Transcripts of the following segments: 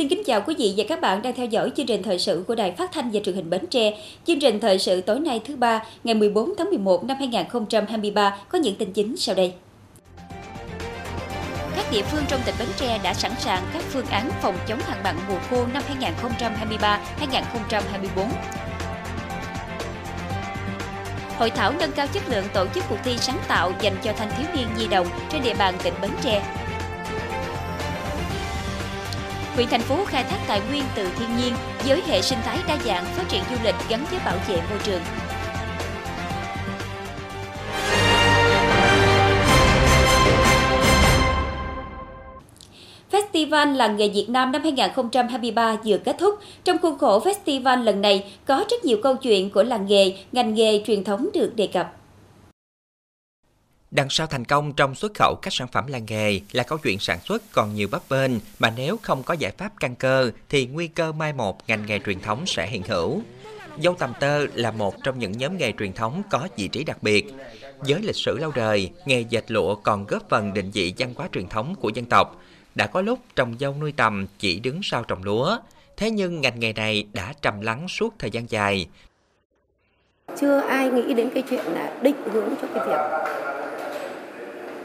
Xin kính chào quý vị và các bạn đang theo dõi chương trình thời sự của Đài Phát thanh và Truyền hình Bến Tre. Chương trình thời sự tối nay thứ ba, ngày 14 tháng 11 năm 2023 có những tin chính sau đây. Các địa phương trong tỉnh Bến Tre đã sẵn sàng các phương án phòng chống hạn mặn mùa khô năm 2023-2024. Hội thảo nâng cao chất lượng tổ chức cuộc thi sáng tạo dành cho thanh thiếu niên nhi đồng trên địa bàn tỉnh Bến Tre huyện thành phố khai thác tài nguyên từ thiên nhiên với hệ sinh thái đa dạng phát triển du lịch gắn với bảo vệ môi trường. Festival Làng nghề Việt Nam năm 2023 vừa kết thúc. Trong khuôn khổ festival lần này có rất nhiều câu chuyện của làng nghề, ngành nghề truyền thống được đề cập. Đằng sau thành công trong xuất khẩu các sản phẩm làng nghề là câu chuyện sản xuất còn nhiều bấp bênh mà nếu không có giải pháp căn cơ thì nguy cơ mai một ngành nghề truyền thống sẽ hiện hữu. Dâu tầm tơ là một trong những nhóm nghề truyền thống có vị trí đặc biệt. Với lịch sử lâu đời, nghề dệt lụa còn góp phần định vị văn hóa truyền thống của dân tộc. Đã có lúc trồng dâu nuôi tầm chỉ đứng sau trồng lúa, thế nhưng ngành nghề này đã trầm lắng suốt thời gian dài. Chưa ai nghĩ đến cái chuyện là định hướng cho cái việc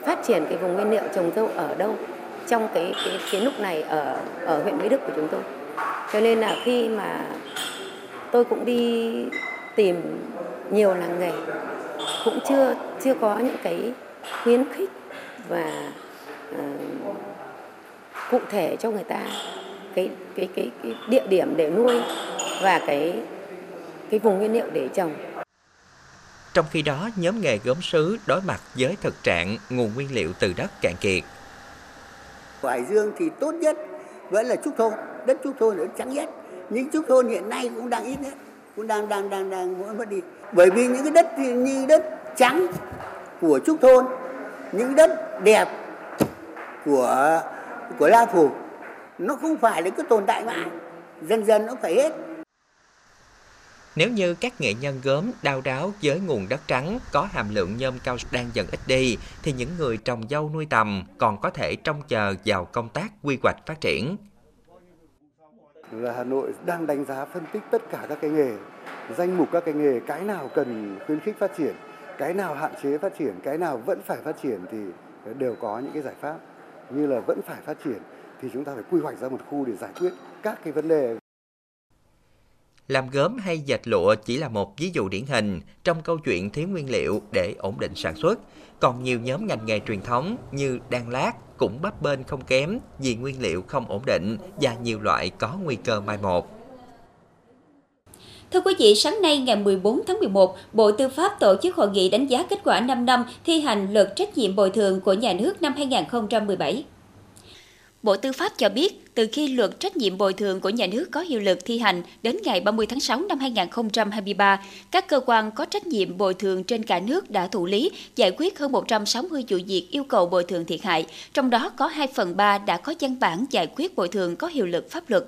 phát triển cái vùng nguyên liệu trồng dâu ở đâu trong cái cái cái lúc này ở ở huyện Mỹ Đức của chúng tôi. Cho nên là khi mà tôi cũng đi tìm nhiều làng nghề cũng chưa chưa có những cái khuyến khích và uh, cụ thể cho người ta cái cái cái cái địa điểm để nuôi và cái cái vùng nguyên liệu để trồng. Trong khi đó, nhóm nghề gốm sứ đối mặt với thực trạng nguồn nguyên liệu từ đất cạn kiệt. Hải Dương thì tốt nhất vẫn là trúc thôn, đất trúc thôn là trắng nhất. Nhưng trúc thôn hiện nay cũng đang ít nhất, cũng đang đang đang đang mỗi mất đi. Bởi vì những cái đất như đất trắng của trúc thôn, những đất đẹp của của La Phủ nó không phải là cứ tồn tại mãi, dần dần nó phải hết nếu như các nghệ nhân gốm đau đáo với nguồn đất trắng có hàm lượng nhôm cao đang dần ít đi, thì những người trồng dâu nuôi tầm còn có thể trông chờ vào công tác quy hoạch phát triển. Là Hà Nội đang đánh giá phân tích tất cả các cái nghề, danh mục các cái nghề, cái nào cần khuyến khích phát triển, cái nào hạn chế phát triển, cái nào vẫn phải phát triển thì đều có những cái giải pháp. Như là vẫn phải phát triển thì chúng ta phải quy hoạch ra một khu để giải quyết các cái vấn đề làm gốm hay dệt lụa chỉ là một ví dụ điển hình trong câu chuyện thiếu nguyên liệu để ổn định sản xuất. Còn nhiều nhóm ngành nghề truyền thống như đan lát cũng bấp bênh không kém vì nguyên liệu không ổn định và nhiều loại có nguy cơ mai một. Thưa quý vị, sáng nay ngày 14 tháng 11, Bộ Tư pháp tổ chức hội nghị đánh giá kết quả 5 năm thi hành luật trách nhiệm bồi thường của nhà nước năm 2017. Bộ Tư pháp cho biết, từ khi luật trách nhiệm bồi thường của nhà nước có hiệu lực thi hành đến ngày 30 tháng 6 năm 2023, các cơ quan có trách nhiệm bồi thường trên cả nước đã thụ lý, giải quyết hơn 160 vụ việc yêu cầu bồi thường thiệt hại, trong đó có 2 phần 3 đã có văn bản giải quyết bồi thường có hiệu lực pháp luật.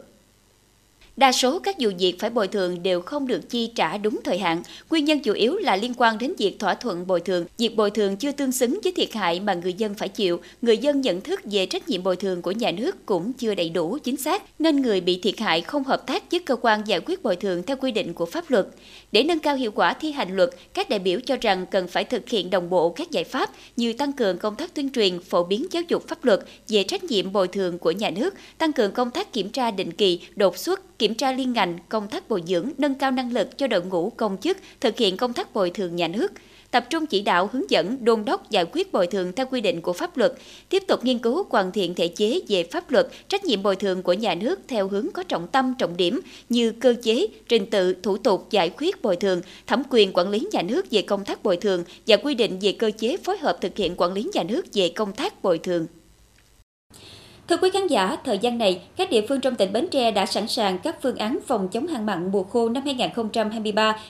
Đa số các vụ việc phải bồi thường đều không được chi trả đúng thời hạn. Nguyên nhân chủ yếu là liên quan đến việc thỏa thuận bồi thường. Việc bồi thường chưa tương xứng với thiệt hại mà người dân phải chịu. Người dân nhận thức về trách nhiệm bồi thường của nhà nước cũng chưa đầy đủ, chính xác, nên người bị thiệt hại không hợp tác với cơ quan giải quyết bồi thường theo quy định của pháp luật. Để nâng cao hiệu quả thi hành luật, các đại biểu cho rằng cần phải thực hiện đồng bộ các giải pháp như tăng cường công tác tuyên truyền, phổ biến giáo dục pháp luật về trách nhiệm bồi thường của nhà nước, tăng cường công tác kiểm tra định kỳ, đột xuất, kiểm kiểm tra liên ngành, công tác bồi dưỡng, nâng cao năng lực cho đội ngũ công chức thực hiện công tác bồi thường nhà nước, tập trung chỉ đạo hướng dẫn đôn đốc giải quyết bồi thường theo quy định của pháp luật, tiếp tục nghiên cứu hoàn thiện thể chế về pháp luật, trách nhiệm bồi thường của nhà nước theo hướng có trọng tâm trọng điểm như cơ chế, trình tự, thủ tục giải quyết bồi thường, thẩm quyền quản lý nhà nước về công tác bồi thường và quy định về cơ chế phối hợp thực hiện quản lý nhà nước về công tác bồi thường. Thưa quý khán giả, thời gian này, các địa phương trong tỉnh Bến Tre đã sẵn sàng các phương án phòng chống hạn mặn mùa khô năm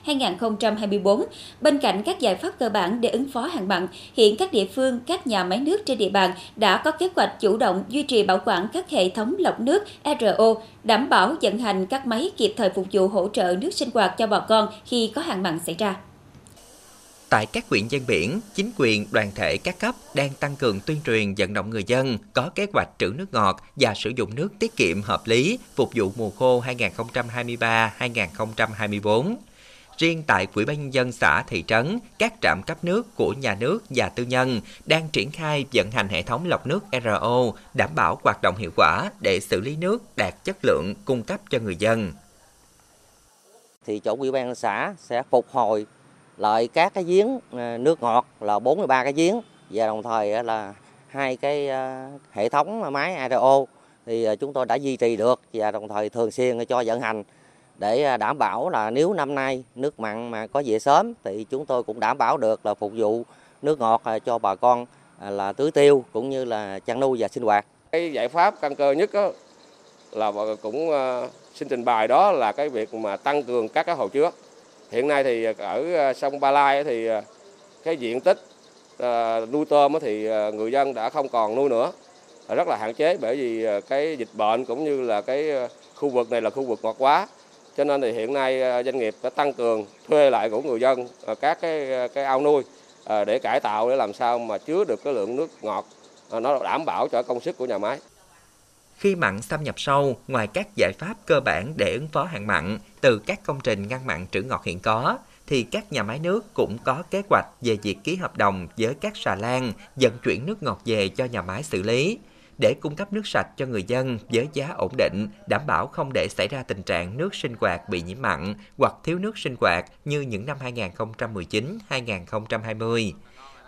2023-2024. Bên cạnh các giải pháp cơ bản để ứng phó hạn mặn, hiện các địa phương, các nhà máy nước trên địa bàn đã có kế hoạch chủ động duy trì bảo quản các hệ thống lọc nước RO, đảm bảo vận hành các máy kịp thời phục vụ hỗ trợ nước sinh hoạt cho bà con khi có hạn mặn xảy ra. Tại các huyện ven biển, chính quyền, đoàn thể các cấp đang tăng cường tuyên truyền vận động người dân có kế hoạch trữ nước ngọt và sử dụng nước tiết kiệm hợp lý phục vụ mùa khô 2023-2024. Riêng tại quỹ ban nhân dân xã thị trấn, các trạm cấp nước của nhà nước và tư nhân đang triển khai vận hành hệ thống lọc nước RO đảm bảo hoạt động hiệu quả để xử lý nước đạt chất lượng cung cấp cho người dân. Thì chỗ ủy ban xã sẽ phục hồi lại các cái giếng ờ, nước ngọt là 43 cái giếng và đồng thời là hai cái ờ, hệ thống máy RO thì ờ, chúng tôi đã duy trì được và đồng thời thường xuyên cho vận hành để đảm bảo là nếu năm nay nước mặn mà có về sớm thì chúng tôi cũng đảm bảo được là phục vụ nước ngọt cho bà con là tưới tiêu cũng như là chăn nuôi và sinh hoạt. Cái giải pháp căn cơ nhất đó là cũng xin trình bày đó là cái việc mà tăng cường các cái hồ chứa hiện nay thì ở ờ, sông Ba Lai thì ờ, cái diện tích ờ, nuôi tôm thì người dân đã không còn nuôi nữa rất là hạn chế bởi vì cái dịch bệnh cũng như là cái khu vực này là khu vực ngọt quá cho nên thì hiện nay doanh nghiệp đã tăng cường thuê lại của người dân các cái cái ao nuôi để cải tạo để làm sao mà chứa được cái lượng nước ngọt nó đảm bảo cho công suất của nhà máy. Khi mặn xâm nhập sâu, ngoài các giải pháp cơ bản để ứng phó hạn mặn từ các công trình ngăn mặn trữ ngọt hiện có, thì các nhà máy nước cũng có kế hoạch về việc ký hợp đồng với các xà lan vận chuyển nước ngọt về cho nhà máy xử lý để cung cấp nước sạch cho người dân với giá ổn định, đảm bảo không để xảy ra tình trạng nước sinh hoạt bị nhiễm mặn hoặc thiếu nước sinh hoạt như những năm 2019-2020.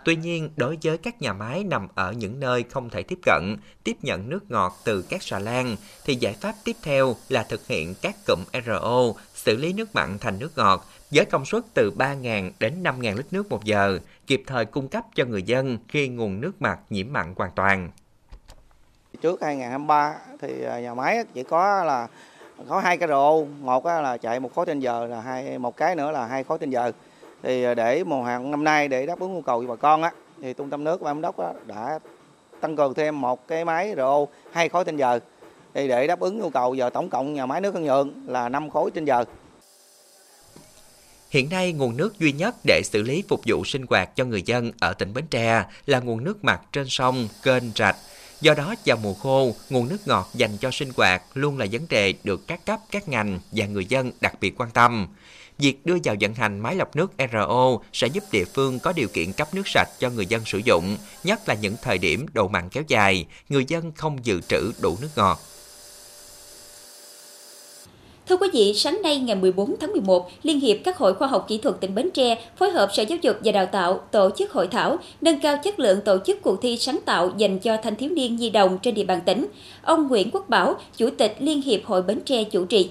Tuy nhiên, đối với các nhà máy nằm ở những nơi không thể tiếp cận, tiếp nhận nước ngọt từ các xà lan, thì giải pháp tiếp theo là thực hiện các cụm RO, xử lý nước mặn thành nước ngọt, với công suất từ 3.000 đến 5.000 lít nước một giờ, kịp thời cung cấp cho người dân khi nguồn nước mặt nhiễm mặn hoàn toàn. Trước 2023 thì à, nhà máy chỉ có là có hai cái RO, một là chạy một khối trên giờ là hai một cái nữa là hai khối trên giờ thì ờ, để mùa hạn năm nay để đáp ứng nhu cầu cho bà con á thì trung tâm nước và giám đốc đã tăng cường thêm một cái máy RO hai khối trên giờ thì để đáp ứng nhu cầu giờ tổng cộng nhà máy nước Cần Nhượng là 5 khối trên giờ. Hiện nay, nguồn nước duy nhất để xử lý phục vụ sinh hoạt cho người dân ở tỉnh Bến Tre là nguồn nước mặt trên sông, kênh, rạch. Do đó, vào mùa khô, nguồn nước ngọt dành cho sinh hoạt luôn là vấn đề được các cấp, các ngành và người dân đặc biệt quan tâm. Việc đưa vào vận hành máy lọc nước RO sẽ giúp địa phương có điều kiện cấp nước sạch cho người dân sử dụng, nhất là những thời điểm độ mặn kéo dài, người dân không dự trữ đủ nước ngọt. Thưa quý vị, sáng nay ngày 14 tháng 11, Liên hiệp các hội khoa học kỹ thuật tỉnh Bến Tre phối hợp Sở Giáo dục và Đào tạo tổ chức hội thảo nâng cao chất lượng tổ chức cuộc thi sáng tạo dành cho thanh thiếu niên nhi đồng trên địa bàn tỉnh. Ông Nguyễn Quốc Bảo, Chủ tịch Liên hiệp Hội Bến Tre chủ trì.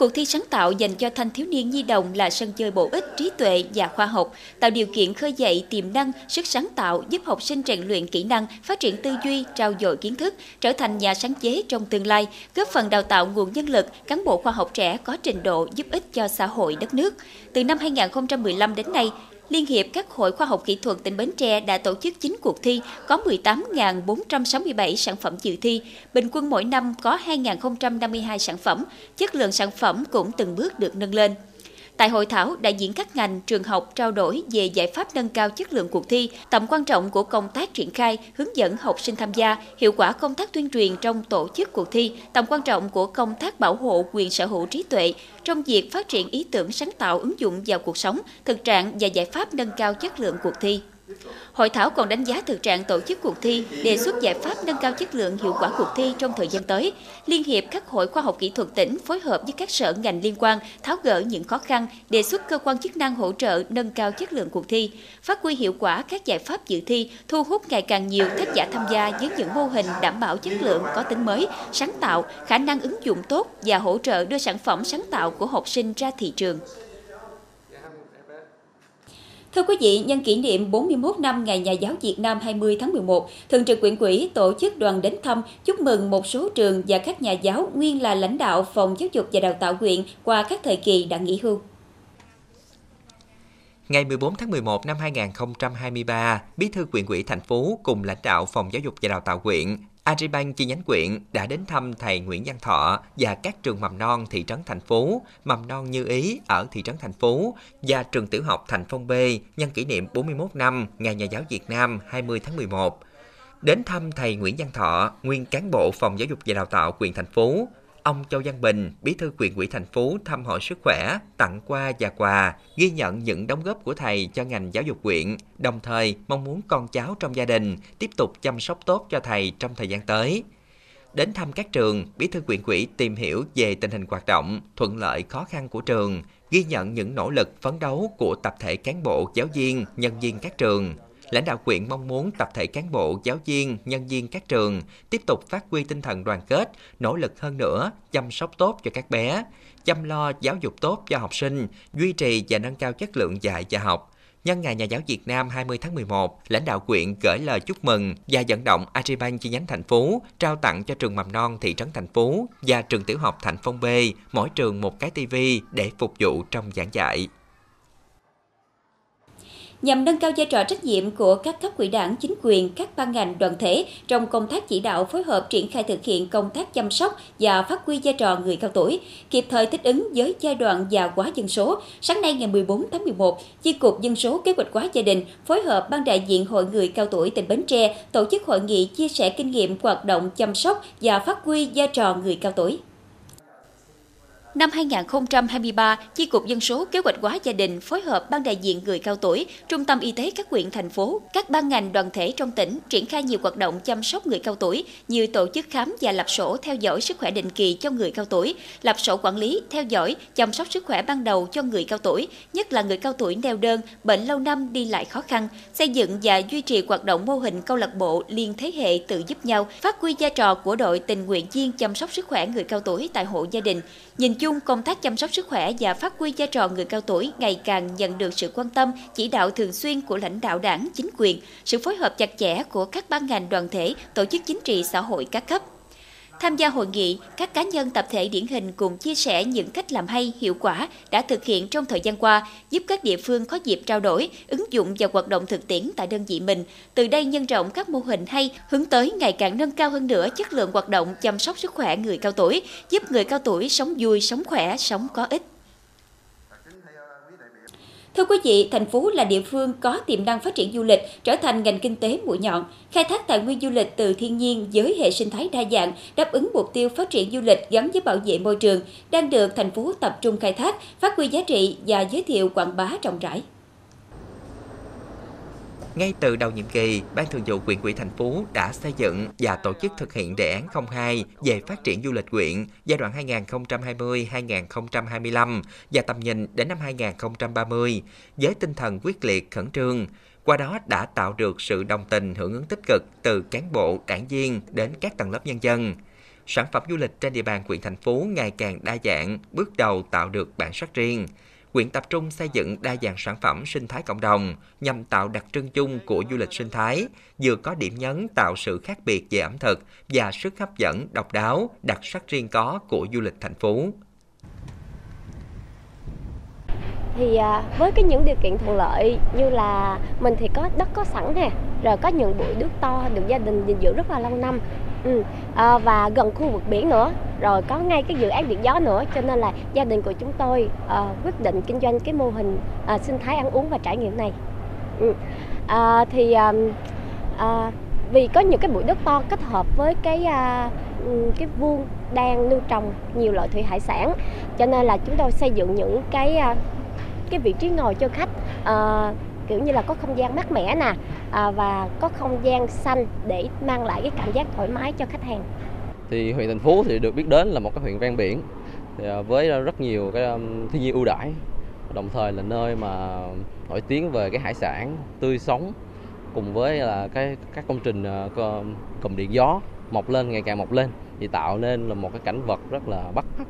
Cuộc thi sáng tạo dành cho thanh thiếu niên nhi đồng là sân chơi bổ ích, trí tuệ và khoa học, tạo điều kiện khơi dậy tiềm năng, sức sáng tạo, giúp học sinh rèn luyện kỹ năng, phát triển tư duy, trao dồi kiến thức, trở thành nhà sáng chế trong tương lai, góp phần đào tạo nguồn nhân lực, cán bộ khoa học trẻ có trình độ giúp ích cho xã hội đất nước. Từ năm 2015 đến nay, Liên hiệp các hội khoa học kỹ thuật tỉnh Bến Tre đã tổ chức 9 cuộc thi, có 18.467 sản phẩm dự thi, bình quân mỗi năm có 2.052 sản phẩm, chất lượng sản phẩm cũng từng bước được nâng lên. Tại hội thảo, đại diện các ngành, trường học trao đổi về giải pháp nâng cao chất lượng cuộc thi, tầm quan trọng của công tác triển khai, hướng dẫn học sinh tham gia, hiệu quả công tác tuyên truyền trong tổ chức cuộc thi, tầm quan trọng của công tác bảo hộ quyền sở hữu trí tuệ trong việc phát triển ý tưởng sáng tạo ứng dụng vào cuộc sống, thực trạng và giải pháp nâng cao chất lượng cuộc thi. Hội thảo còn đánh giá thực trạng tổ chức cuộc thi, đề xuất giải pháp nâng cao chất lượng hiệu quả cuộc thi trong thời gian tới. Liên hiệp các hội khoa học kỹ thuật tỉnh phối hợp với các sở ngành liên quan tháo gỡ những khó khăn, đề xuất cơ quan chức năng hỗ trợ nâng cao chất lượng cuộc thi, phát huy hiệu quả các giải pháp dự thi, thu hút ngày càng nhiều tác giả tham gia với những mô hình đảm bảo chất lượng có tính mới, sáng tạo, khả năng ứng dụng tốt và hỗ trợ đưa sản phẩm sáng tạo của học sinh ra thị trường. Thưa quý vị, nhân kỷ niệm 41 năm Ngày Nhà giáo Việt Nam 20 tháng 11, Thường trực Quyện quỹ tổ chức đoàn đến thăm, chúc mừng một số trường và các nhà giáo nguyên là lãnh đạo Phòng Giáo dục và Đào tạo huyện qua các thời kỳ đã nghỉ hưu. Ngày 14 tháng 11 năm 2023, Bí thư quyện ủy thành phố cùng lãnh đạo Phòng Giáo dục và Đào tạo huyện Agribank chi nhánh quyện đã đến thăm thầy Nguyễn Văn Thọ và các trường mầm non thị trấn thành phố, mầm non Như Ý ở thị trấn thành phố và trường tiểu học Thành Phong B nhân kỷ niệm 41 năm Ngày Nhà giáo Việt Nam 20 tháng 11. Đến thăm thầy Nguyễn Văn Thọ, nguyên cán bộ phòng giáo dục và đào tạo quyền thành phố, ông Châu Văn Bình, bí thư quyền ủy thành phố thăm hỏi sức khỏe, tặng quà và quà, ghi nhận những đóng góp của thầy cho ngành giáo dục quyện, đồng thời mong muốn con cháu trong gia đình tiếp tục chăm sóc tốt cho thầy trong thời gian tới. Đến thăm các trường, bí thư quyện quỹ tìm hiểu về tình hình hoạt động, thuận lợi khó khăn của trường, ghi nhận những nỗ lực phấn đấu của tập thể cán bộ, giáo viên, nhân viên các trường, lãnh đạo quyện mong muốn tập thể cán bộ, giáo viên, nhân viên các trường tiếp tục phát huy tinh thần đoàn kết, nỗ lực hơn nữa, chăm sóc tốt cho các bé, chăm lo giáo dục tốt cho học sinh, duy trì và nâng cao chất lượng dạy và học. Nhân ngày Nhà giáo Việt Nam 20 tháng 11, lãnh đạo quyện gửi lời chúc mừng và vận động Agribank chi nhánh thành phố trao tặng cho trường mầm non thị trấn thành phố và trường tiểu học Thành Phong B mỗi trường một cái TV để phục vụ trong giảng dạy nhằm nâng cao vai trò trách nhiệm của các cấp quỹ đảng, chính quyền, các ban ngành, đoàn thể trong công tác chỉ đạo phối hợp triển khai thực hiện công tác chăm sóc và phát huy vai trò người cao tuổi, kịp thời thích ứng với giai đoạn già hóa dân số. Sáng nay ngày 14 tháng 11, Chi cục Dân số Kế hoạch hóa gia đình phối hợp ban đại diện Hội người cao tuổi tỉnh Bến Tre tổ chức hội nghị chia sẻ kinh nghiệm hoạt động chăm sóc và phát huy vai trò người cao tuổi. Năm 2023, Chi cục Dân số Kế hoạch hóa gia đình phối hợp Ban đại diện người cao tuổi, Trung tâm Y tế các huyện, thành phố, các ban ngành đoàn thể trong tỉnh triển khai nhiều hoạt động chăm sóc người cao tuổi như tổ chức khám và lập sổ theo dõi sức khỏe định kỳ cho người cao tuổi, lập sổ quản lý, theo dõi, chăm sóc sức khỏe ban đầu cho người cao tuổi, nhất là người cao tuổi neo đơn, bệnh lâu năm đi lại khó khăn, xây dựng và duy trì hoạt động mô hình câu lạc bộ liên thế hệ tự giúp nhau, phát huy vai trò của đội tình nguyện viên chăm sóc sức khỏe người cao tuổi tại hộ gia đình. Nhìn chung, công tác chăm sóc sức khỏe và phát huy vai trò người cao tuổi ngày càng nhận được sự quan tâm, chỉ đạo thường xuyên của lãnh đạo đảng, chính quyền, sự phối hợp chặt chẽ của các ban ngành đoàn thể, tổ chức chính trị xã hội các cấp. Tham gia hội nghị, các cá nhân tập thể điển hình cùng chia sẻ những cách làm hay, hiệu quả đã thực hiện trong thời gian qua, giúp các địa phương có dịp trao đổi, ứng dụng và hoạt động thực tiễn tại đơn vị mình. Từ đây nhân rộng các mô hình hay, hướng tới ngày càng nâng cao hơn nữa chất lượng hoạt động chăm sóc sức khỏe người cao tuổi, giúp người cao tuổi sống vui, sống khỏe, sống có ích. Thưa quý vị, thành phố là địa phương có tiềm năng phát triển du lịch, trở thành ngành kinh tế mũi nhọn, khai thác tài nguyên du lịch từ thiên nhiên với hệ sinh thái đa dạng, đáp ứng mục tiêu phát triển du lịch gắn với bảo vệ môi trường, đang được thành phố tập trung khai thác, phát huy giá trị và giới thiệu quảng bá rộng rãi. Ngay từ đầu nhiệm kỳ, Ban Thường vụ huyện ủy thành phố đã xây dựng và tổ chức thực hiện đề án 02 về phát triển du lịch huyện giai đoạn 2020-2025 và tầm nhìn đến năm 2030 với tinh thần quyết liệt khẩn trương. Qua đó đã tạo được sự đồng tình hưởng ứng tích cực từ cán bộ, đảng viên đến các tầng lớp nhân dân sản phẩm du lịch trên địa bàn huyện thành phố ngày càng đa dạng, bước đầu tạo được bản sắc riêng quyện tập trung xây dựng đa dạng sản phẩm sinh thái cộng đồng nhằm tạo đặc trưng chung của du lịch sinh thái, vừa có điểm nhấn tạo sự khác biệt về ẩm thực và sức hấp dẫn độc đáo, đặc sắc riêng có của du lịch thành phố. thì à, với cái những điều kiện thuận lợi như là mình thì có đất có sẵn nè rồi có những bụi nước to được gia đình gìn giữ rất là lâu năm ừ. à, và gần khu vực biển nữa rồi có ngay cái dự án điện gió nữa cho nên là gia đình của chúng tôi à, quyết định kinh doanh cái mô hình à, sinh thái ăn uống và trải nghiệm này ừ. à, thì à, à, vì có những cái bụi đất to kết hợp với cái à, cái vuông đang nuôi trồng nhiều loại thủy hải sản cho nên là chúng tôi xây dựng những cái à, cái vị trí ngồi cho khách à, kiểu như là có không gian mát mẻ nè à, và có không gian xanh để mang lại cái cảm giác thoải mái cho khách hàng? Thì huyện thành phố thì được biết đến là một cái huyện ven biển thì à, với rất nhiều cái um, thiên nhiên ưu đãi. Đồng thời là nơi mà nổi tiếng về cái hải sản tươi sống cùng với là cái các công trình à, cụm điện gió mọc lên ngày càng mọc lên thì tạo nên là một cái cảnh vật rất là bắt mắt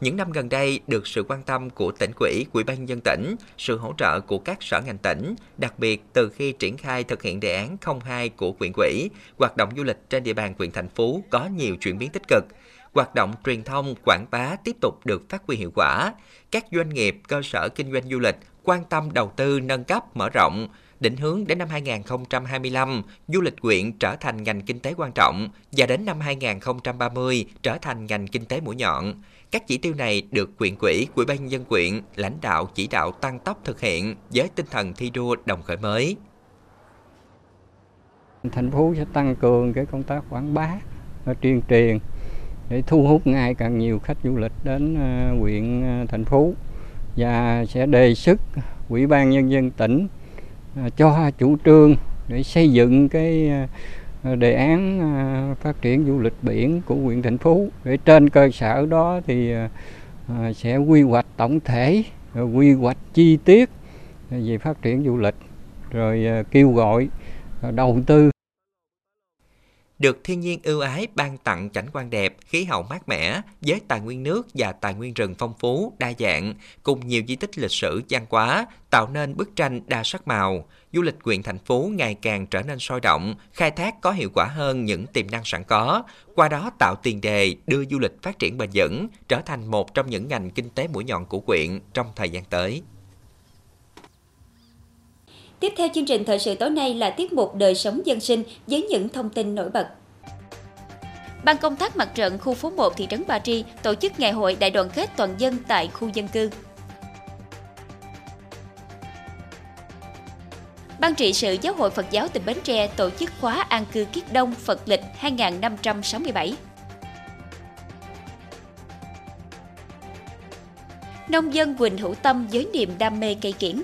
những năm gần đây, được sự quan tâm của tỉnh quỹ, quỹ ban dân tỉnh, sự hỗ trợ của các sở ngành tỉnh, đặc biệt từ khi triển khai thực hiện đề án 02 của quyện quỹ, hoạt động du lịch trên địa bàn quyện thành phố có nhiều chuyển biến tích cực. Hoạt động truyền thông, quảng bá tiếp tục được phát huy hiệu quả. Các doanh nghiệp, cơ sở kinh doanh du lịch quan tâm đầu tư nâng cấp, mở rộng, định hướng đến năm 2025, du lịch quyện trở thành ngành kinh tế quan trọng và đến năm 2030 trở thành ngành kinh tế mũi nhọn. Các chỉ tiêu này được quyện quỹ, quỹ ban nhân dân quyện, lãnh đạo chỉ đạo tăng tốc thực hiện với tinh thần thi đua đồng khởi mới. Thành phố sẽ tăng cường cái công tác quảng bá, tuyên truyền để thu hút ngày càng nhiều khách du lịch đến ờ, huyện ờ, thành phố và sẽ đề xuất ủy ban nhân dân tỉnh ờ, cho chủ trương để xây dựng cái đề án à, phát triển du lịch biển của huyện thành phố để trên cơ sở đó thì à, à, sẽ quy hoạch tổng thể quy hoạch chi tiết về phát triển du lịch, rồi kêu gọi đầu tư được thiên nhiên ưu ái ban tặng cảnh quan đẹp, khí hậu mát mẻ, với tài nguyên nước và tài nguyên rừng phong phú, đa dạng, cùng nhiều di tích lịch sử văn hóa, tạo nên bức tranh đa sắc màu. Du lịch quyện thành phố ngày càng trở nên sôi động, khai thác có hiệu quả hơn những tiềm năng sẵn có, qua đó tạo tiền đề đưa du lịch phát triển bền vững, trở thành một trong những ngành kinh tế mũi nhọn của quyện trong thời gian tới. Tiếp theo chương trình thời sự tối nay là tiết mục đời sống dân sinh với những thông tin nổi bật. Ban công tác mặt trận khu phố 1 thị trấn Ba Tri tổ chức ngày hội đại đoàn kết toàn dân tại khu dân cư. Ban trị sự Giáo hội Phật giáo tỉnh Bến Tre tổ chức khóa an cư kiết đông Phật lịch 2567. Nông dân Quỳnh Hữu Tâm với niềm đam mê cây kiển.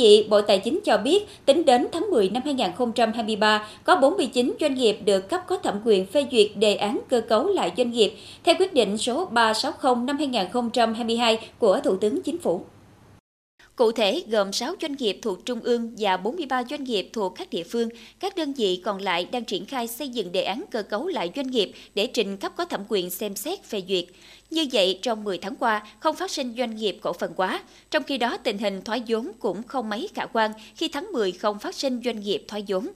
Vị, Bộ Tài chính cho biết tính đến tháng 10 năm 2023, có 49 doanh nghiệp được cấp có thẩm quyền phê duyệt đề án cơ cấu lại doanh nghiệp theo quyết định số 360 năm 2022 của Thủ tướng Chính phủ. Cụ thể, gồm 6 doanh nghiệp thuộc Trung ương và 43 doanh nghiệp thuộc các địa phương. Các đơn vị còn lại đang triển khai xây dựng đề án cơ cấu lại doanh nghiệp để trình cấp có thẩm quyền xem xét phê duyệt. Như vậy, trong 10 tháng qua, không phát sinh doanh nghiệp cổ phần hóa. Trong khi đó, tình hình thoái vốn cũng không mấy khả quan khi tháng 10 không phát sinh doanh nghiệp thoái vốn.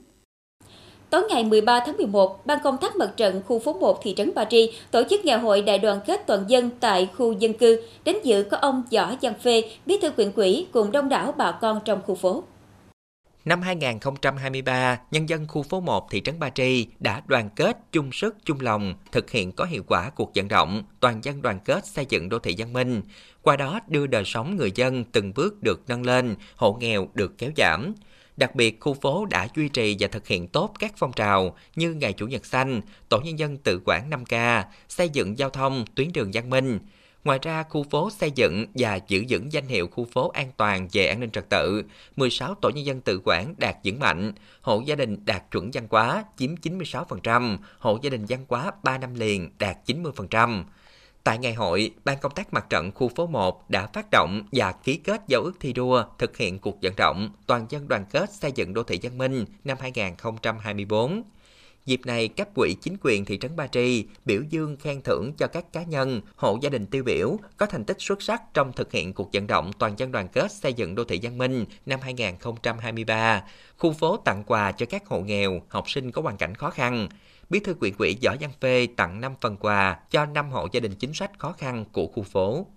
Tối ngày 13 tháng 11, Ban công tác mặt trận khu phố 1 thị trấn Ba Tri tổ chức ngày hội đại đoàn kết toàn dân tại khu dân cư. Đến dự có ông Võ Giang Phê, bí thư quyện quỹ cùng đông đảo bà con trong khu phố. Năm 2023, nhân dân khu phố 1 thị trấn Ba Tri đã đoàn kết chung sức chung lòng thực hiện có hiệu quả cuộc vận động toàn dân đoàn kết xây dựng đô thị văn minh, qua đó đưa đời sống người dân từng bước được nâng lên, hộ nghèo được kéo giảm. Đặc biệt, khu phố đã duy trì và thực hiện tốt các phong trào như Ngày Chủ nhật xanh, Tổ nhân dân tự quản 5K, xây dựng giao thông, tuyến đường văn minh. Ngoài ra, khu phố xây dựng và giữ vững danh hiệu khu phố an toàn về an ninh trật tự, 16 tổ nhân dân tự quản đạt vững mạnh, hộ gia đình đạt chuẩn văn hóa chiếm 96%, hộ gia đình văn hóa 3 năm liền đạt 90%. Tại ngày hội, Ban công tác mặt trận khu phố 1 đã phát động và ký kết giao ước thi đua thực hiện cuộc vận động toàn dân đoàn kết xây dựng đô thị văn minh năm 2024. Dịp này, cấp quỹ chính quyền thị trấn Ba Tri biểu dương khen thưởng cho các cá nhân, hộ gia đình tiêu biểu có thành tích xuất sắc trong thực hiện cuộc vận động toàn dân đoàn kết xây dựng đô thị văn minh năm 2023. Khu phố tặng quà cho các hộ nghèo, học sinh có hoàn cảnh khó khăn. Bí thư quyện quỹ Võ Văn Phê tặng 5 phần quà cho 5 hộ gia đình chính sách khó khăn của khu phố.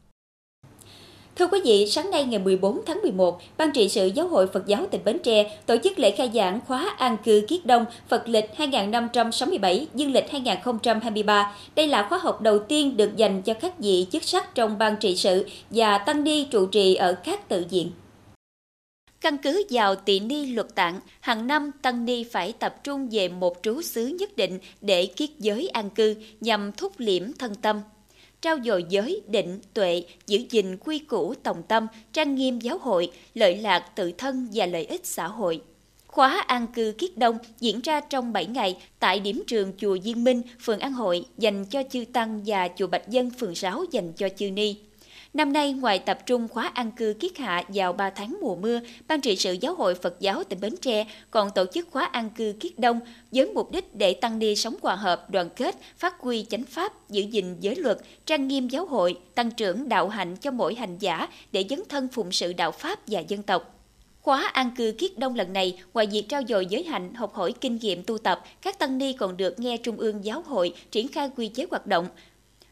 Thưa quý vị, sáng nay ngày 14 tháng 11, Ban trị sự Giáo hội Phật giáo tỉnh Bến Tre tổ chức lễ khai giảng khóa an cư kiết đông Phật lịch 2567, dương lịch 2023. Đây là khóa học đầu tiên được dành cho các vị chức sắc trong Ban trị sự và tăng ni trụ trì ở các tự viện. Căn cứ vào tỳ ni luật tạng, hàng năm tăng ni phải tập trung về một trú xứ nhất định để kiết giới an cư nhằm thúc liễm thân tâm, trao dồi giới, định, tuệ, giữ gìn quy củ tổng tâm, trang nghiêm giáo hội, lợi lạc tự thân và lợi ích xã hội. Khóa an cư kiết đông diễn ra trong 7 ngày tại điểm trường chùa Diên Minh, phường An Hội dành cho chư Tăng và chùa Bạch Dân, phường 6 dành cho chư Ni. Năm nay, ngoài tập trung khóa an cư kiết hạ vào 3 tháng mùa mưa, Ban trị sự Giáo hội Phật giáo tỉnh Bến Tre còn tổ chức khóa an cư kiết đông với mục đích để tăng ni sống hòa hợp, đoàn kết, phát huy chánh pháp, giữ gìn giới luật, trang nghiêm giáo hội, tăng trưởng đạo hạnh cho mỗi hành giả để dấn thân phụng sự đạo pháp và dân tộc. Khóa an cư kiết đông lần này, ngoài việc trao dồi giới hạnh, học hỏi kinh nghiệm tu tập, các tăng ni còn được nghe Trung ương Giáo hội triển khai quy chế hoạt động.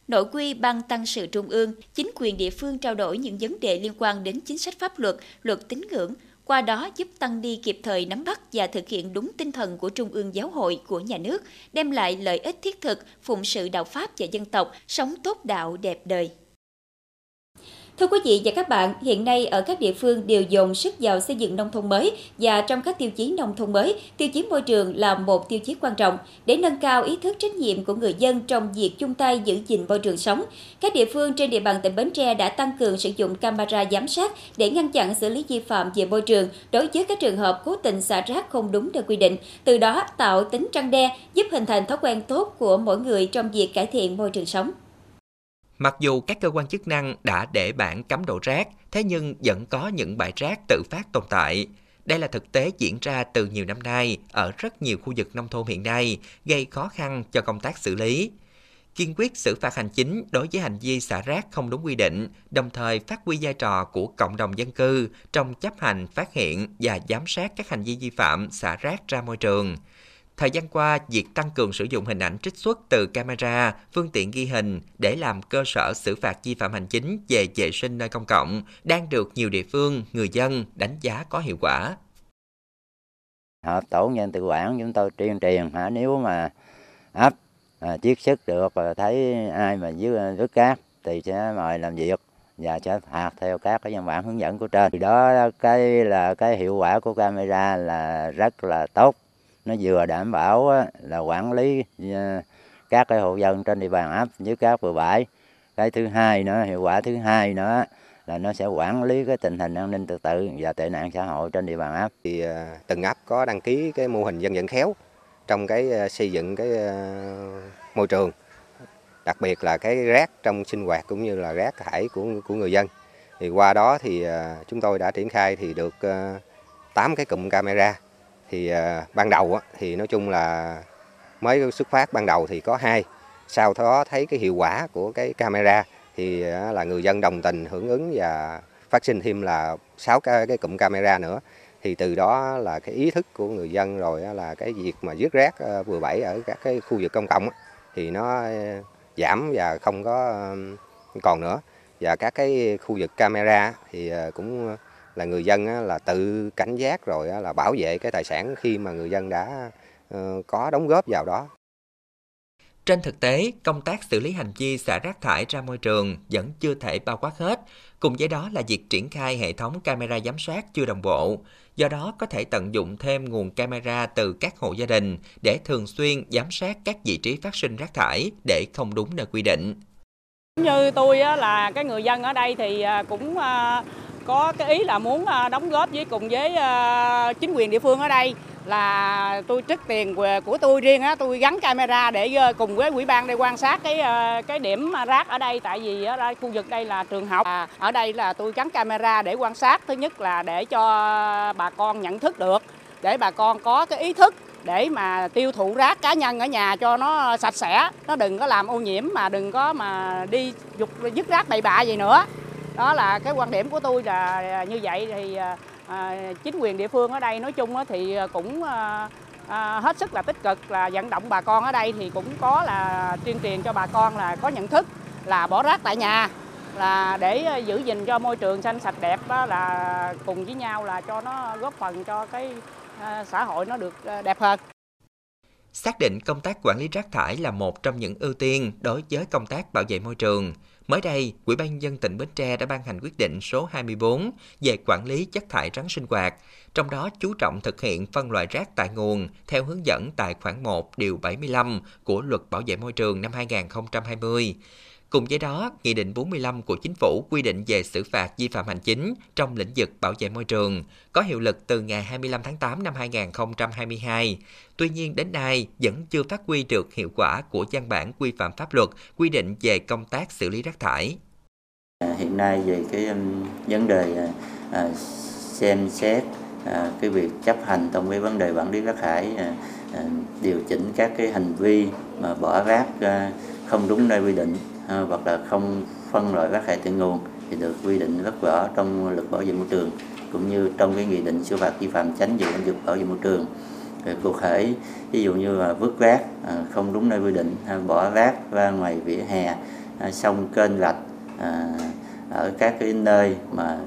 Nội quy Ban Tăng sự Trung ương, chính quyền địa phương trao đổi những vấn đề liên quan đến chính sách pháp luật, luật tín ngưỡng, qua đó giúp tăng ni kịp thời nắm bắt và thực hiện đúng tinh thần của Trung ương Giáo hội của nhà nước, đem lại lợi ích thiết thực, phụng sự đạo Pháp và dân tộc, sống tốt đạo đẹp đời. Thưa quý vị và các bạn, hiện nay ở các địa phương đều dồn sức vào xây dựng nông thôn mới và trong các tiêu chí nông thôn mới, tiêu chí môi trường là một tiêu chí quan trọng để nâng cao ý thức trách nhiệm của người dân trong việc chung tay giữ gìn môi trường sống. Các địa phương trên địa bàn tỉnh Bến Tre đã tăng cường sử dụng camera giám sát để ngăn chặn xử lý vi phạm về môi trường đối với các trường hợp cố tình xả rác không đúng nơi quy định, từ đó tạo tính răng đe, giúp hình thành thói quen tốt của mỗi người trong việc cải thiện môi trường sống. Mặc dù các cơ quan chức năng đã để bản cấm đổ rác, thế nhưng vẫn có những bãi rác tự phát tồn tại. Đây là thực tế diễn ra từ nhiều năm nay ở rất nhiều khu vực nông thôn hiện nay, gây khó khăn cho công tác xử lý. Kiên quyết xử phạt hành chính đối với hành vi xả rác không đúng quy định, đồng thời phát huy vai trò của cộng đồng dân cư trong chấp hành, phát hiện và giám sát các hành vi vi phạm xả rác ra môi trường. Thời gian qua, việc tăng cường sử dụng hình ảnh trích xuất từ camera, phương tiện ghi hình để làm cơ sở xử phạt vi phạm hành chính về vệ sinh nơi công cộng đang được nhiều địa phương, người dân đánh giá có hiệu quả. Hợp tổ nhân tự quản chúng tôi tuyên truyền. Hả nếu mà áp à, chiết sức được và thấy ai mà dưới à, vứt cát thì sẽ mời làm việc và sẽ phạt theo các cái văn bản hướng dẫn của trên. Thì đó cái là cái hiệu quả của camera là rất là tốt nó vừa đảm bảo là quản lý à, các cái hộ dân trên địa bàn ấp với các bờ bãi. Cái thứ hai nữa, hiệu quả thứ hai nữa là nó sẽ quản lý cái tình hình an ninh trật tự và tệ nạn xã hội trên địa bàn ấp thì à, từng ấp có đăng ký cái mô hình dân vận khéo trong cái à, xây dựng cái môi trường. Đặc biệt là cái rác trong sinh hoạt cũng như là rác thải của của người dân. Thì qua đó thì chúng tôi đã triển khai thì được 8 cái cụm camera thì à, ban đầu thì nói chung là mới xuất phát ban đầu thì có hai. Sau đó thấy cái hiệu quả của cái camera thì à, là người dân đồng tình hưởng ứng và phát sinh thêm là sáu cái, cái cụm camera nữa. Thì từ đó là cái ý thức của người dân rồi là cái việc mà dứt rác à, vừa bẫy ở các cái khu vực công cộng thì nó giảm và không có còn nữa. Và các cái khu vực camera thì cũng là người dân là tự cảnh giác rồi là bảo vệ cái tài sản khi mà người dân đã ờ, có đóng góp vào đó. Trên thực tế, công tác xử lý hành vi xả rác thải ra môi trường vẫn chưa thể bao quát hết, cùng với đó là việc triển khai hệ thống camera giám sát chưa đồng bộ. Do đó, có thể tận dụng thêm nguồn camera từ các hộ gia đình để thường xuyên giám sát các vị trí phát sinh rác thải để không đúng nơi quy định. Như tôi là cái người dân ở đây thì à, cũng à, có cái ý là muốn à, đóng góp với cùng với à, chính quyền địa phương ở đây là tôi trích tiền của tôi riêng á, tôi gắn camera để ờ, cùng với quỹ ban để quan sát cái ờ, cái điểm rác ở đây. Tại vì ở đây, khu vực đây là trường học à, ở đây là tôi gắn camera để quan sát. Thứ nhất là để cho bà con nhận thức được, để bà con có cái ý thức để mà tiêu thụ rác cá nhân ở nhà cho nó sạch sẽ, nó đừng có làm ô nhiễm mà đừng có mà đi dục dứt rác bậy bạ gì nữa đó là cái quan điểm của tôi là à, như vậy thì à, à, chính quyền địa phương ở đây nói chung thì à, cũng à, à, hết sức là tích cực là vận động bà con ở đây thì cũng có là tuyên truyền cho bà con là có nhận thức là bỏ rác tại nhà là để giữ gìn cho môi trường xanh sạch đẹp đó là cùng với nhau là cho nó góp phần cho cái xã hội nó được đẹp hơn. Xác định công tác quản lý rác thải là một trong những ưu tiên đối với công tác bảo vệ môi trường. Mới đây, Ủy ban dân tỉnh Bến Tre đã ban hành quyết định số 24 về quản lý chất thải rắn sinh hoạt, trong đó chú trọng thực hiện phân loại rác tại nguồn theo hướng dẫn tại khoản 1 điều 75 của Luật Bảo vệ môi trường năm 2020. Cùng với đó, Nghị định 45 của Chính phủ quy định về xử phạt vi phạm hành chính trong lĩnh vực bảo vệ môi trường, có hiệu lực từ ngày 25 tháng 8 năm 2022. Tuy nhiên đến nay vẫn chưa phát huy được hiệu quả của văn bản quy phạm pháp luật quy định về công tác xử lý rác thải. À, hiện nay về cái um, vấn đề à, à, xem xét cái việc chấp hành trong cái vấn đề quản lý rác thải điều chỉnh các cái hành vi mà bỏ rác không đúng nơi quy định À, hoặc là không phân loại rác thải từ nguồn thì được quy định rất rõ trong luật bảo vệ môi trường cũng như trong cái nghị định xử phạt vi phạm tránh dự lĩnh vực bảo vệ môi trường. Cụ thể ví dụ như là vứt rác ờ, không đúng nơi quy định bỏ rác ra ngoài vỉa hè sông kênh rạch ờ, ở các cái nơi mà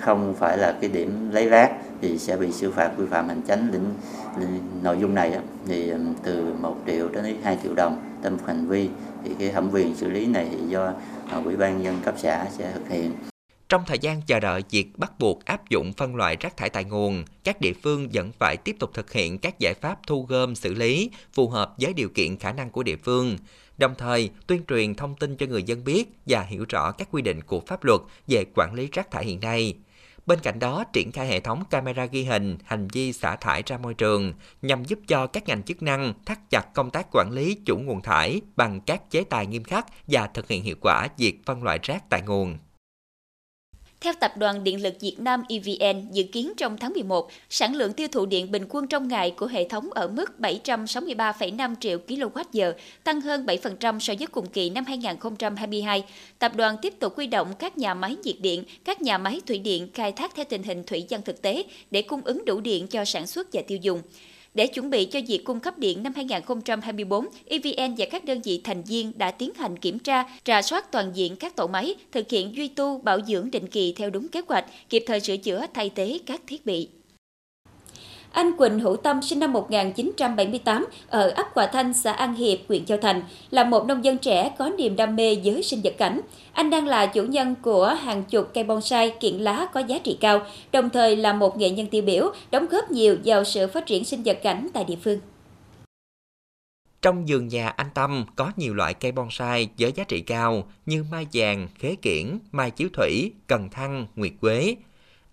không phải là cái điểm lấy rác thì sẽ bị xử phạt vi phạm hành chính lĩnh, lĩnh nội dung này thì từ 1 triệu đến 2 triệu đồng tâm hành vi thì cái thẩm quyền xử lý này thì do à, ủy ban dân cấp xã sẽ thực hiện trong thời gian chờ đợi việc bắt buộc áp dụng phân loại rác thải tại nguồn, các địa phương vẫn phải tiếp tục thực hiện các giải pháp thu gom xử lý phù hợp với điều kiện khả năng của địa phương, đồng thời tuyên truyền thông tin cho người dân biết và hiểu rõ các quy định của pháp luật về quản lý rác thải hiện nay. Bên cạnh đó, triển khai hệ thống camera ghi hình hành vi xả thải ra môi trường nhằm giúp cho các ngành chức năng thắt chặt công tác quản lý chủ nguồn thải bằng các chế tài nghiêm khắc và thực hiện hiệu quả việc phân loại rác tại nguồn. Theo Tập đoàn Điện lực Việt Nam EVN, dự kiến trong tháng 11, sản lượng tiêu thụ điện bình quân trong ngày của hệ thống ở mức 763,5 triệu kWh, tăng hơn 7% so với cùng kỳ năm 2022. Tập đoàn tiếp tục quy động các nhà máy nhiệt điện, các nhà máy thủy điện khai thác theo tình hình thủy dân thực tế để cung ứng đủ điện cho sản xuất và tiêu dùng. Để chuẩn bị cho việc cung cấp điện năm 2024, EVN và các đơn vị thành viên đã tiến hành kiểm tra, trà soát toàn diện các tổ máy, thực hiện duy tu, bảo dưỡng định kỳ theo đúng kế hoạch, kịp thời sửa chữa thay thế các thiết bị. Anh Quỳnh Hữu Tâm sinh năm 1978 ở ấp Hòa Thanh, xã An Hiệp, huyện Châu Thành, là một nông dân trẻ có niềm đam mê với sinh vật cảnh. Anh đang là chủ nhân của hàng chục cây bonsai kiện lá có giá trị cao, đồng thời là một nghệ nhân tiêu biểu, đóng góp nhiều vào sự phát triển sinh vật cảnh tại địa phương. Trong vườn nhà anh Tâm có nhiều loại cây bonsai với giá trị cao như mai vàng, khế kiển, mai chiếu thủy, cần thăng, nguyệt quế.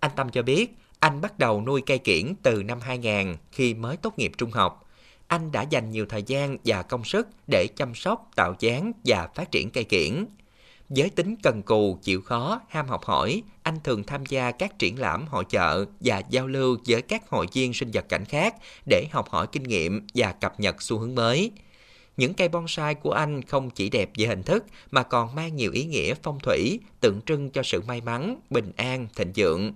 Anh Tâm cho biết anh bắt đầu nuôi cây kiển từ năm 2000 khi mới tốt nghiệp trung học. Anh đã dành nhiều thời gian và công sức để chăm sóc, tạo dáng và phát triển cây kiển. Với tính cần cù, chịu khó, ham học hỏi, anh thường tham gia các triển lãm hội chợ và giao lưu với các hội viên sinh vật cảnh khác để học hỏi kinh nghiệm và cập nhật xu hướng mới. Những cây bonsai của anh không chỉ đẹp về hình thức mà còn mang nhiều ý nghĩa phong thủy, tượng trưng cho sự may mắn, bình an, thịnh vượng.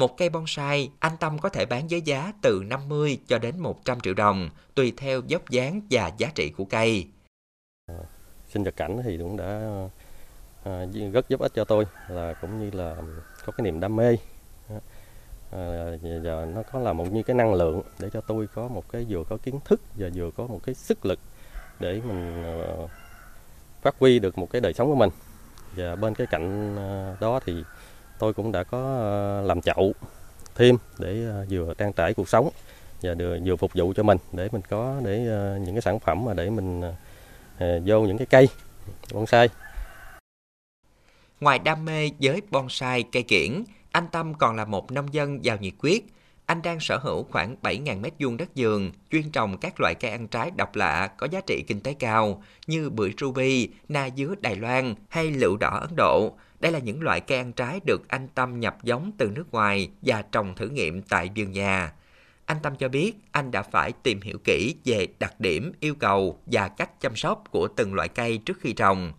Một cây bonsai, anh Tâm có thể bán với giá từ 50 cho đến 100 triệu đồng, tùy theo dốc dáng và giá trị của cây. Sinh vật cảnh thì cũng đã à, rất giúp ích cho tôi là cũng như là có cái niềm đam mê. À, giờ nó có là một như cái năng lượng để cho tôi có một cái vừa có kiến thức và vừa có một cái sức lực để mình à, phát huy được một cái đời sống của mình. Và bên cái cạnh à, đó thì tôi cũng đã có ờ, làm chậu thêm để ờ, vừa trang trải cuộc sống và vừa phục vụ cho mình để mình có để ờ, những cái sản phẩm mà để mình vô những cái cây bonsai. Ngoài đam mê với bonsai cây kiển, anh Tâm còn là một nông dân giàu nhiệt quyết. Anh đang sở hữu khoảng 7.000 mét vuông đất vườn, chuyên trồng các loại cây ăn trái độc lạ có giá trị kinh tế cao như bưởi ruby, na dứa Đài Loan hay lựu đỏ Ấn Độ. Đây là những loại cây ăn trái được anh Tâm nhập giống từ nước ngoài và trồng thử nghiệm tại vườn nhà. Anh Tâm cho biết anh đã phải tìm hiểu kỹ về đặc điểm, yêu cầu và cách chăm sóc của từng loại cây trước khi trồng.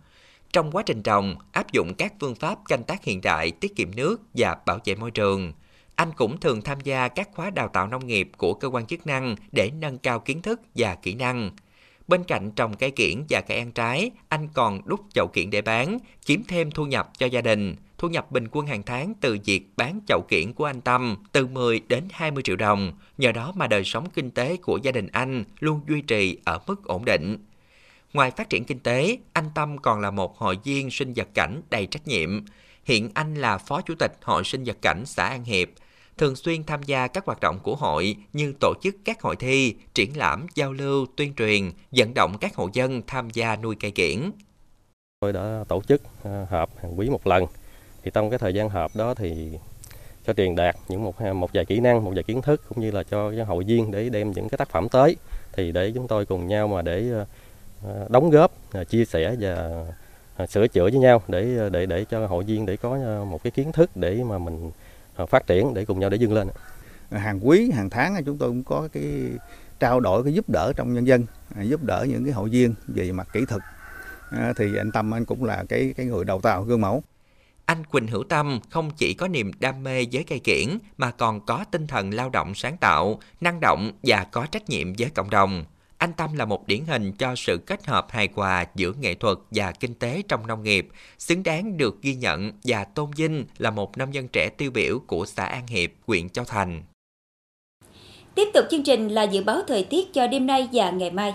Trong quá trình trồng, áp dụng các phương pháp canh tác hiện đại tiết kiệm nước và bảo vệ môi trường. Anh cũng thường tham gia các khóa đào tạo nông nghiệp của cơ quan chức năng để nâng cao kiến thức và kỹ năng. Bên cạnh trồng cây kiển và cây ăn trái, anh còn đúc chậu kiển để bán, kiếm thêm thu nhập cho gia đình. Thu nhập bình quân hàng tháng từ việc bán chậu kiển của anh Tâm từ 10 đến 20 triệu đồng. Nhờ đó mà đời sống kinh tế của gia đình anh luôn duy trì ở mức ổn định. Ngoài phát triển kinh tế, anh Tâm còn là một hội viên sinh vật cảnh đầy trách nhiệm. Hiện anh là phó chủ tịch hội sinh vật cảnh xã An Hiệp, thường xuyên tham gia các hoạt động của hội như tổ chức các hội thi, triển lãm, giao lưu, tuyên truyền, vận động các hộ dân tham gia nuôi cây kiển. Tôi đã tổ chức à, họp hàng quý một lần. Thì trong cái thời gian họp đó thì cho truyền đạt những một à, một vài kỹ năng, một vài kiến thức cũng như là cho hội viên để đem những cái tác phẩm tới thì để chúng tôi cùng nhau mà để à, đóng góp, chia sẻ và sửa chữa với nhau để để để cho hội viên để có một cái kiến thức để mà mình phát triển để cùng nhau để dâng lên. Hàng quý hàng tháng chúng tôi cũng có cái trao đổi cái giúp đỡ trong nhân dân à, giúp đỡ những cái hội viên về mặt kỹ thuật. À, thì anh Tâm anh cũng là cái cái người đầu tàu gương mẫu. Anh Quỳnh Hữu Tâm không chỉ có niềm đam mê với cây kiển mà còn có tinh thần lao động sáng tạo, năng động và có trách nhiệm với cộng đồng. Anh Tâm là một điển hình cho sự kết hợp hài hòa giữa nghệ thuật và kinh tế trong nông nghiệp, xứng đáng được ghi nhận và tôn vinh là một nông dân trẻ tiêu biểu của xã An Hiệp, huyện Châu Thành. Tiếp tục chương trình là dự báo thời tiết cho đêm nay và ngày mai.